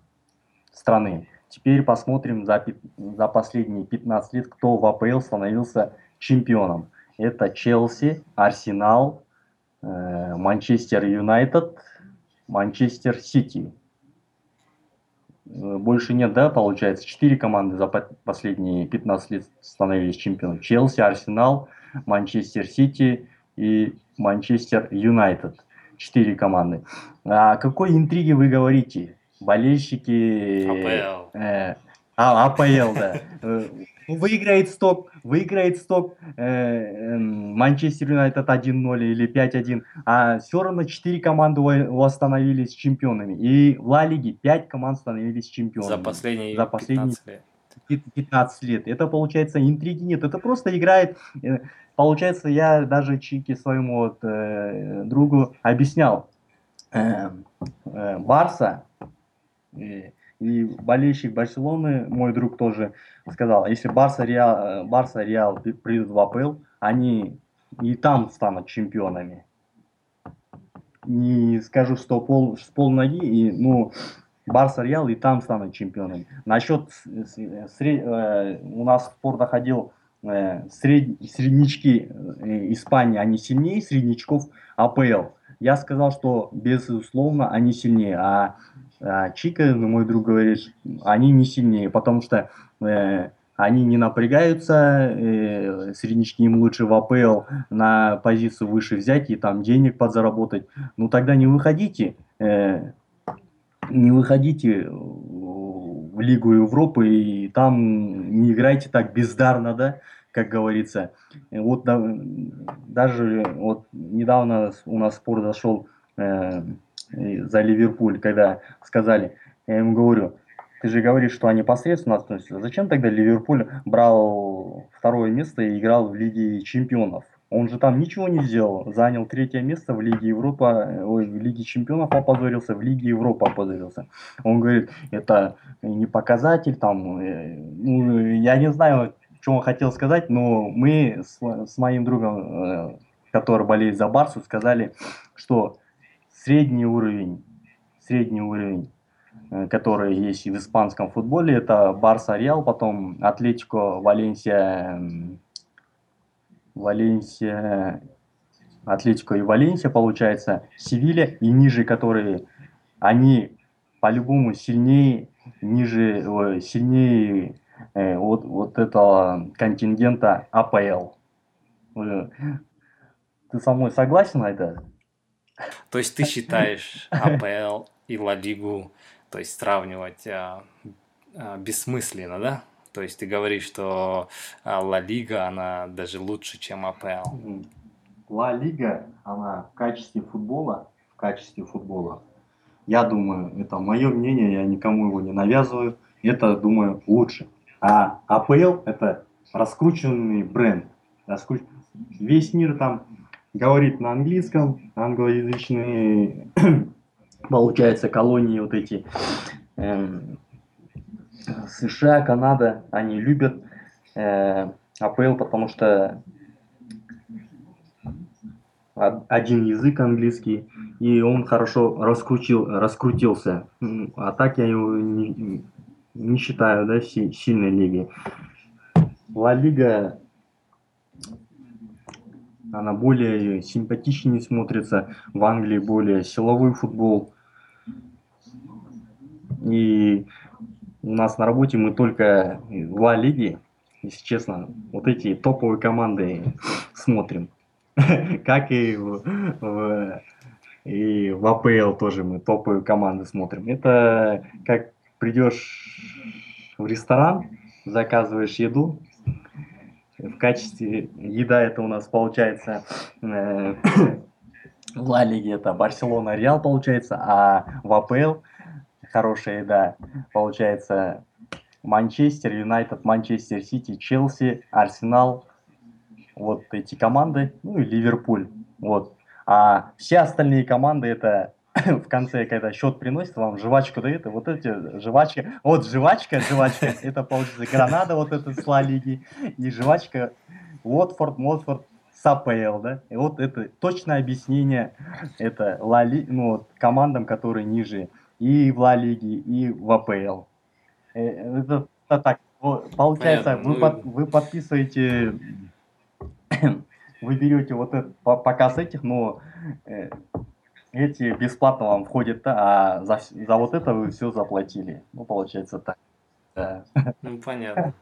страны. Теперь посмотрим за, за последние 15 лет, кто в АПЛ становился чемпионом. Это Челси, Арсенал, э, Манчестер Юнайтед, Манчестер Сити. Э, больше нет, да, получается? Четыре команды за последние 15 лет становились чемпионом. Челси, Арсенал, Манчестер Сити и Манчестер Юнайтед. Четыре команды. А какой интриге вы говорите? Болельщики... АПЛ. Э, а, АПЛ, да. Э, выиграет сток, выиграет сток э, эм, Манчестер Юнайтед 1-0 или 5-1, а все равно 4 команды восстановились чемпионами. И в Ла Лиге 5 команд становились чемпионами. За последние, за последние 15 лет. 15 лет. Это получается интриги нет. Это просто играет. Э, получается, я даже Чики своему вот, э, другу объяснял. Э, э, Барса и, болельщик Барселоны, мой друг тоже сказал, если Барса, Реал, Барса, Реал придут в АПЛ, они и там станут чемпионами. Не скажу, что пол, с полноги, и, ну, Барса, Реал и там станут чемпионами. Насчет сред, э, у нас спор доходил э, сред, среднички э, Испании, они сильнее средничков АПЛ. Я сказал, что безусловно они сильнее, а а Чика, мой друг говорит, они не сильнее, потому что э, они не напрягаются, э, среднички им лучше в АПЛ на позицию выше взять и там денег подзаработать. Ну тогда не выходите, э, не выходите в Лигу Европы и там не играйте так бездарно, да, как говорится. Вот да, даже вот недавно у нас спор зашел э, за Ливерпуль, когда сказали, я ему говорю, ты же говоришь, что они посредственно относятся. Зачем тогда Ливерпуль брал второе место и играл в Лиге чемпионов? Он же там ничего не сделал. Занял третье место в Лиге Европа, ой, в Лиге чемпионов опозорился, в Лиге Европы опозорился. Он говорит, это не показатель, там, э, ну, я не знаю, что он хотел сказать, но мы с, с моим другом, э, который болеет за Барсу, сказали, что средний уровень, средний уровень, э, который есть и в испанском футболе, это Барса Реал, потом Атлетико, Валенсия, Валенсия, Атлетико и Валенсия, получается, Севилья, и ниже которые, они по-любому сильнее, ниже, сильнее э, вот, вот этого контингента АПЛ. Э, ты со мной согласен на это? То есть ты считаешь АПЛ и Ла Лигу, то есть сравнивать а, а, бессмысленно, да? То есть ты говоришь, что а, Ла Лига, она даже лучше, чем АПЛ. Ла Лига, она в качестве футбола, в качестве футбола, я думаю, это мое мнение, я никому его не навязываю, это, думаю, лучше. А АПЛ это раскрученный бренд. Раскруч... Весь мир там говорит на английском, англоязычные, получается, колонии вот эти, э, США, Канада, они любят э, АПЛ, потому что один язык английский, и он хорошо раскрутил, раскрутился. А так я его не, не считаю да, сильной лигой. Ла Лига она более симпатичнее смотрится, в Англии более силовой футбол. И у нас на работе мы только Ла Лиге, если честно, вот эти топовые команды смотрим. Как и в, в, и в АПЛ тоже мы топовые команды смотрим. Это как придешь в ресторан, заказываешь еду, в качестве еда это у нас получается э, Ла Лиге это Барселона, Реал получается, а в АПЛ хорошая еда получается Манчестер Юнайтед, Манчестер Сити, Челси, Арсенал, вот эти команды, ну и Ливерпуль, вот. А все остальные команды это в конце, когда счет приносит, вам жвачку дают, и вот эти жвачки, вот жвачка, жвачка, это получится Гранада, вот это с Ла Лиги, и жвачка Уотфорд, Уотфорд, с АПЛ, да, и вот это точное объяснение, это Ла Ли, ну вот, командам, которые ниже и в Ла Лиге, и в АПЛ. Э, это, это так, получается, вы, ну под, вы подписываете, вы берете вот это, показ этих, но э, эти бесплатно вам входят, а за, за вот это вы все заплатили. Ну, получается так. Да. Ну, понятно.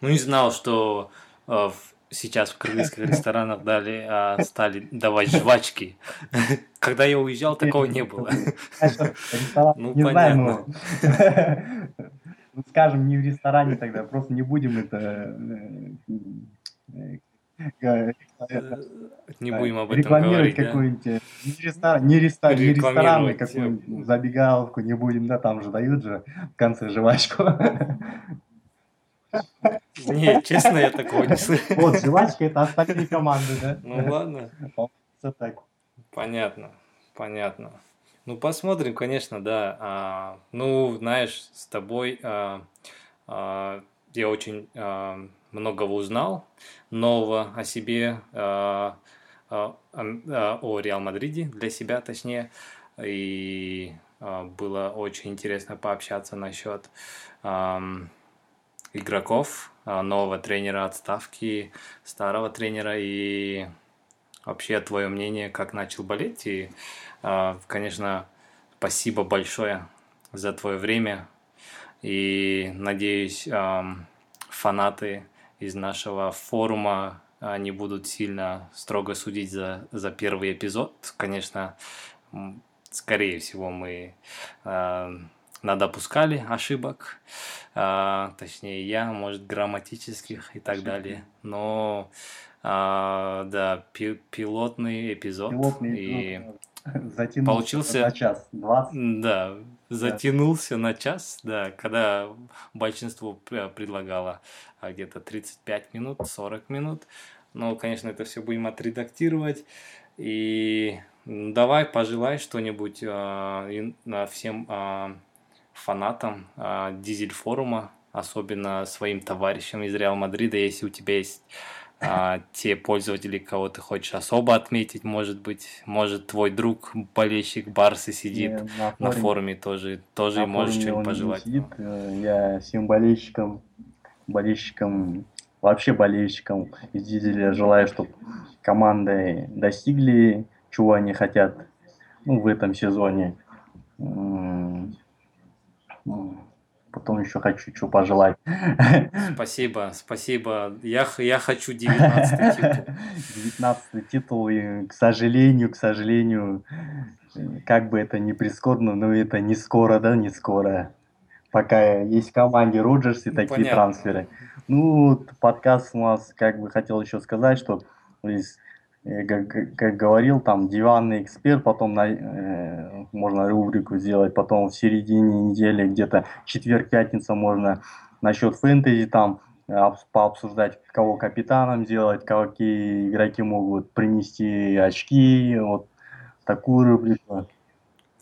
Ну, не знал, что э, сейчас в кыргызских ресторанах дали, а, стали давать жвачки. Когда я уезжал, такого не было. Ну, не знаю, ну, скажем, не в ресторане тогда, просто не будем это э, э, не будем об этом рекламировать какую-нибудь ресторан, не, ресторан, не рестораны, какую-нибудь забегаловку не будем, да, там же дают же в конце жвачку. Не, честно, я такого не слышал. Вот, жвачка это остальные команды, да? Ну ладно. так. Понятно, понятно. Ну, посмотрим, конечно, да. А, ну, знаешь, с тобой а, а, я очень а, многого узнал нового о себе, а, а, а, о Реал Мадриде, для себя точнее. И было очень интересно пообщаться насчет игроков, нового тренера отставки, старого тренера и вообще твое мнение, как начал болеть. И, конечно, спасибо большое за твое время. И надеюсь, фанаты из нашего форума не будут сильно строго судить за, за первый эпизод. Конечно, скорее всего, мы надопускали ошибок, а, точнее я, может, грамматических и так далее. Но а, да, пи пилотный эпизод. Пилотный и затянулся получился на час, 20. Да, затянулся да. на час, да, когда большинство предлагало а, где-то 35 минут, 40 минут. Но, конечно, это все будем отредактировать. И давай пожелай что-нибудь э, всем э, фанатам э, Дизель форума, особенно своим товарищам из Реал Мадрида, если у тебя есть э, те пользователи, кого ты хочешь особо отметить, может быть, может твой друг болельщик Барсы сидит на, форуме, на форуме тоже, тоже на можешь что-нибудь пожелать. Сидит. Э, я всем болельщикам, болельщикам, вообще болельщикам из Дизеля желаю, чтобы команды достигли, чего они хотят ну, в этом сезоне Потом еще хочу что пожелать. Спасибо, спасибо. Я, я хочу 19 титул. 19 титул, и, к сожалению, к сожалению, как бы это ни прискорбно, но это не скоро, да, не скоро. Пока есть в команде Роджерс и такие Понятно. трансферы. Ну, подкаст у нас, как бы хотел еще сказать, что из как, как говорил, там диванный эксперт, потом на, э, можно рубрику сделать, потом в середине недели, где-то четверг-пятница можно насчет фэнтези там э, пообсуждать, кого капитаном сделать, какие игроки могут принести очки, вот такую рубрику.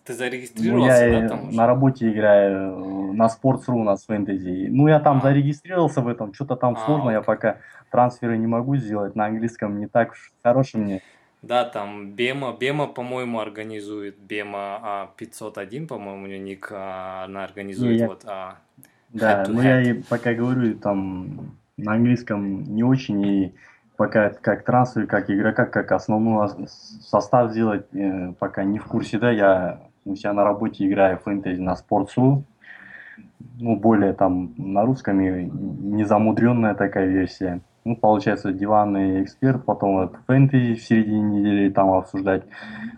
Ты зарегистрировался, ну, я да, там на работе играю на Sports.ru у нас фэнтези. Ну, я там а. зарегистрировался в этом, что-то там а, сложно, окей. я пока трансферы не могу сделать, на английском не так уж хороший мне. Да, там Бема, Бема, по-моему, организует, Бема а, 501, по-моему, у нее ник, а, она организует не, я... вот а, Да, но я и пока говорю, там на английском не очень, и пока как трансфер, как игрока, как основной состав сделать, э, пока не в курсе, да, я у себя на работе играю фэнтези на Sports.ru, ну, более там на русском и незамудренная такая версия. Ну, получается, диванный эксперт, потом это фэнтези в середине недели там обсуждать,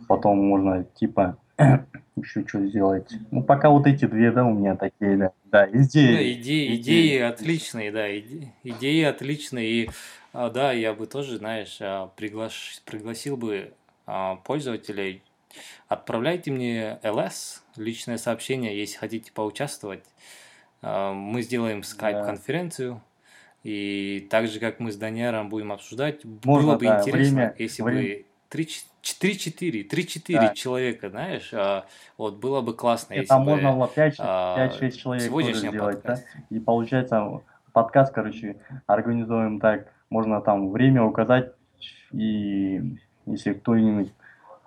потом можно типа еще что сделать. Ну, пока вот эти две, да, у меня такие, да, да идеи. Да, идеи, идеи, идеи отличные, да, идеи, идеи отличные. И а, да, я бы тоже, знаешь, а, приглаш, пригласил бы а, пользователей. Отправляйте мне ЛС, личное сообщение, если хотите поучаствовать. А, мы сделаем скайп-конференцию. И так же, как мы с Даниаром будем обсуждать, Можно, было бы да, интересно, время, если время. бы 3-4, 3-4 да. человека, знаешь, а, вот было бы классно, если Там бы, можно было 5-6 а, человек тоже сделать, да? И получается, подкаст, короче, организуем так, можно там время указать, и если кто-нибудь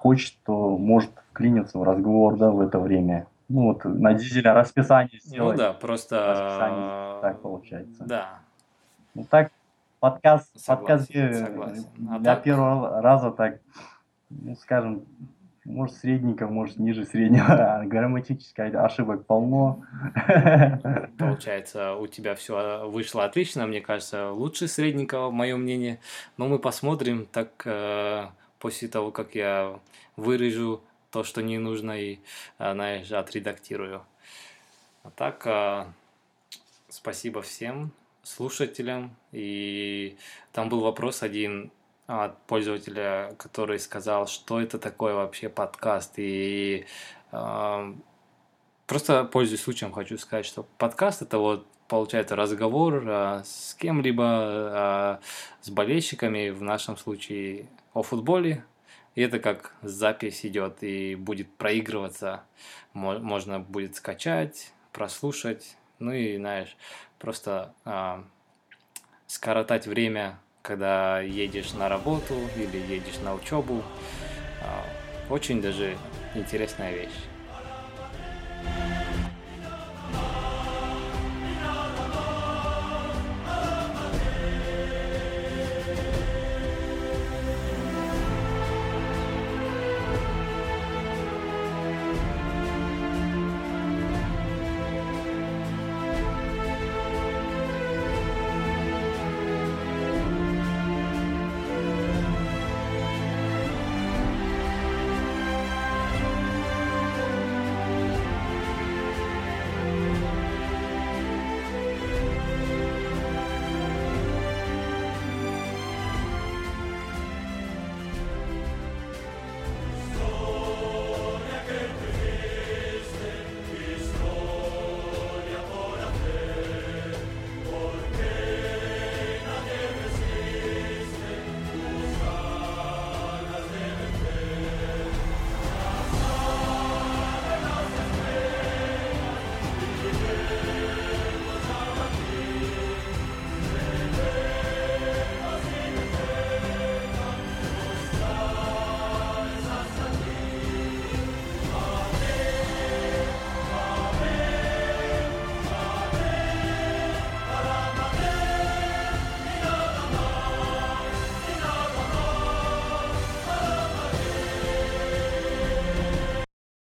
хочет, то может вклиниться в разговор, да, в это время. Ну вот на дизеля расписание ну сделать. Ну да, просто... Расписание так получается. Да. Ну так, подкаст, согласен, подкаст согласен. А для так... первого раза так ну, скажем, может, средненько, может, ниже среднего. Грамматических ошибок полно. Получается, у тебя все вышло отлично, мне кажется, лучше средненького, мое мнение. Но мы посмотрим, так э, после того, как я вырежу то, что не нужно, и, э, знаешь, отредактирую. А так, э, спасибо всем слушателям. И там был вопрос один, от пользователя, который сказал, что это такое вообще подкаст. И э, просто пользуясь случаем, хочу сказать, что подкаст это вот получается разговор э, с кем-либо, э, с болельщиками, в нашем случае о футболе. И это как запись идет и будет проигрываться. Можно будет скачать, прослушать. Ну и, знаешь, просто э, скоротать время когда едешь на работу или едешь на учебу. А, очень даже интересная вещь.